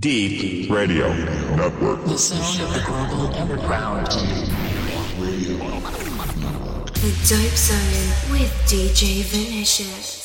Deep Radio Network. The sound of the global underground. The Dope Zone with DJ Vinicious.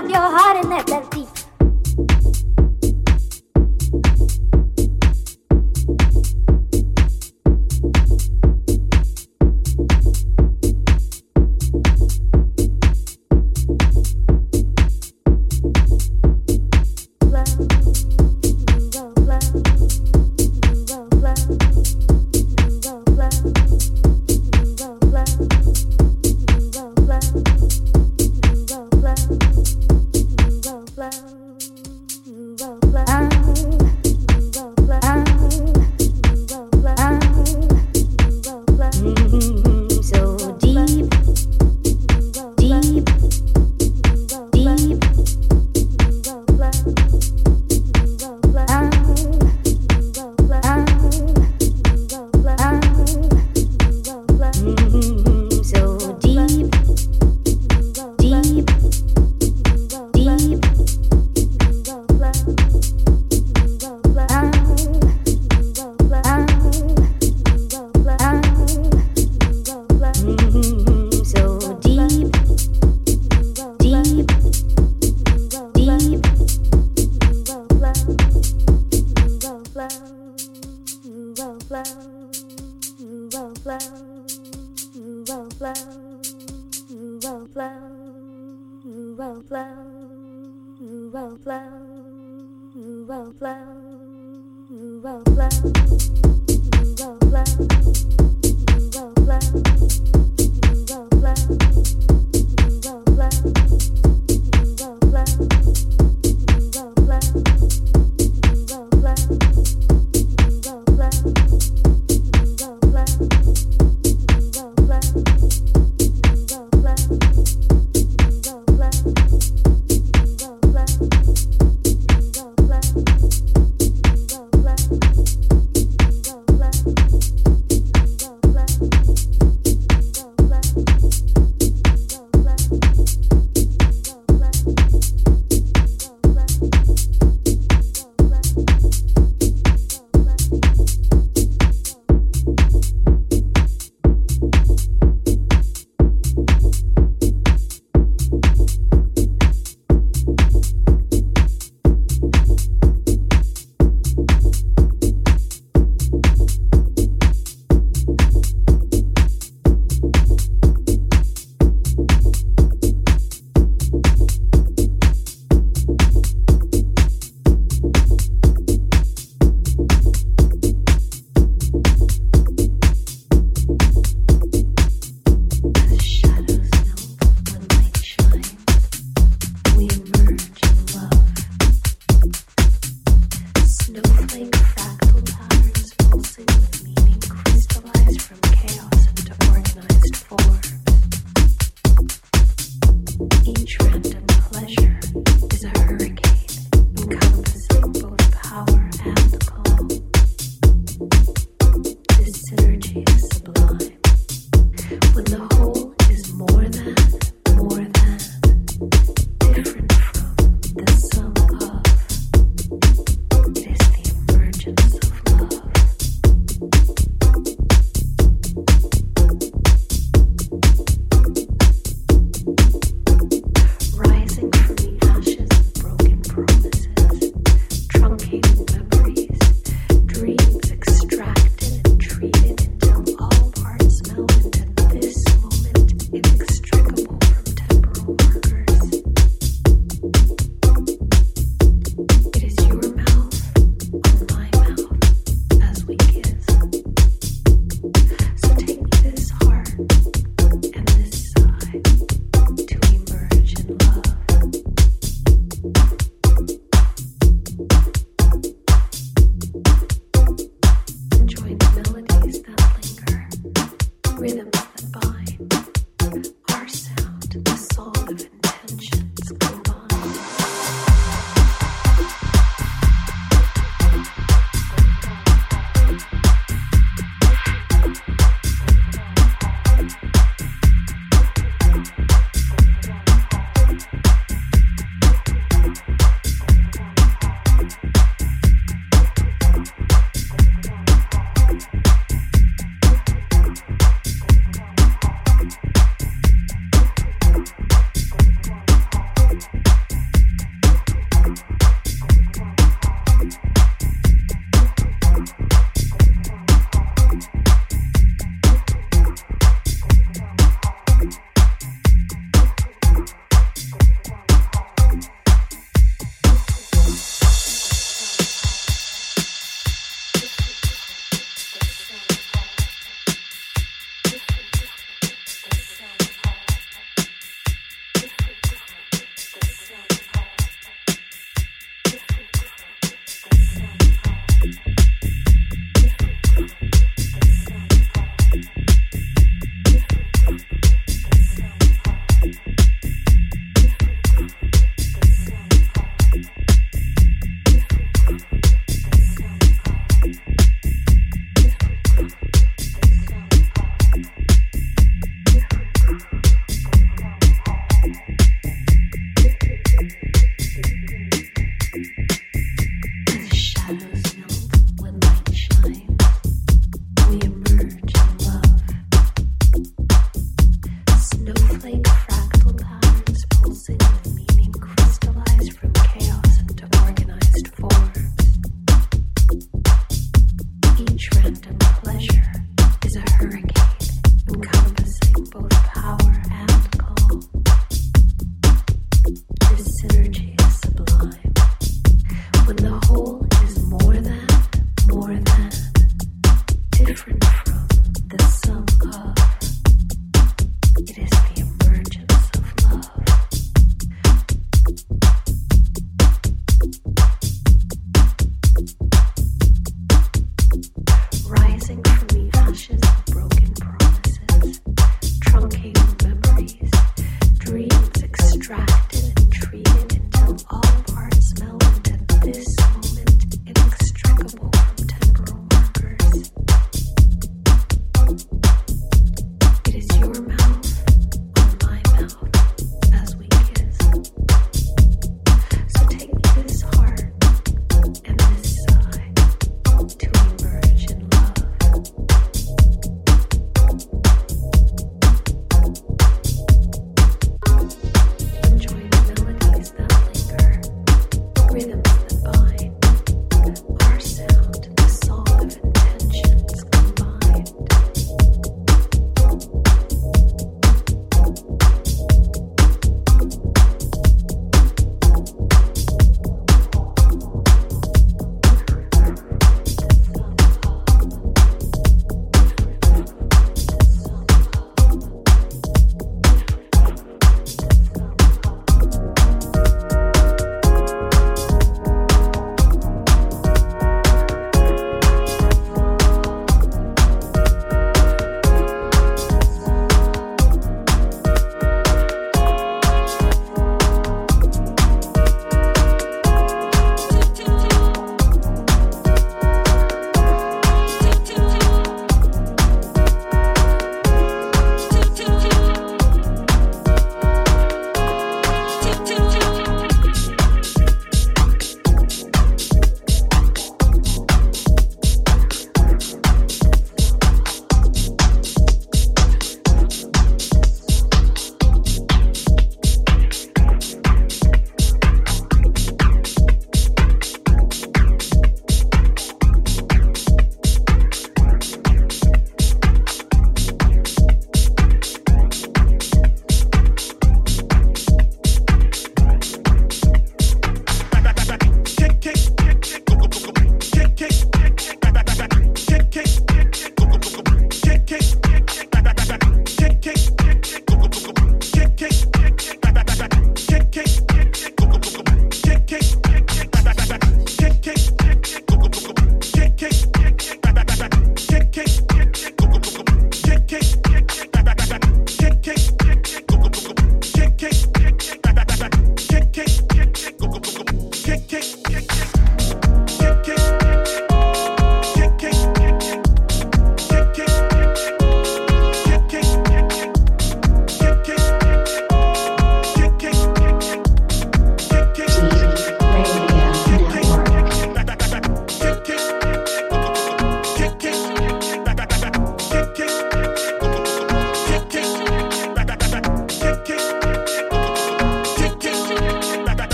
Flow.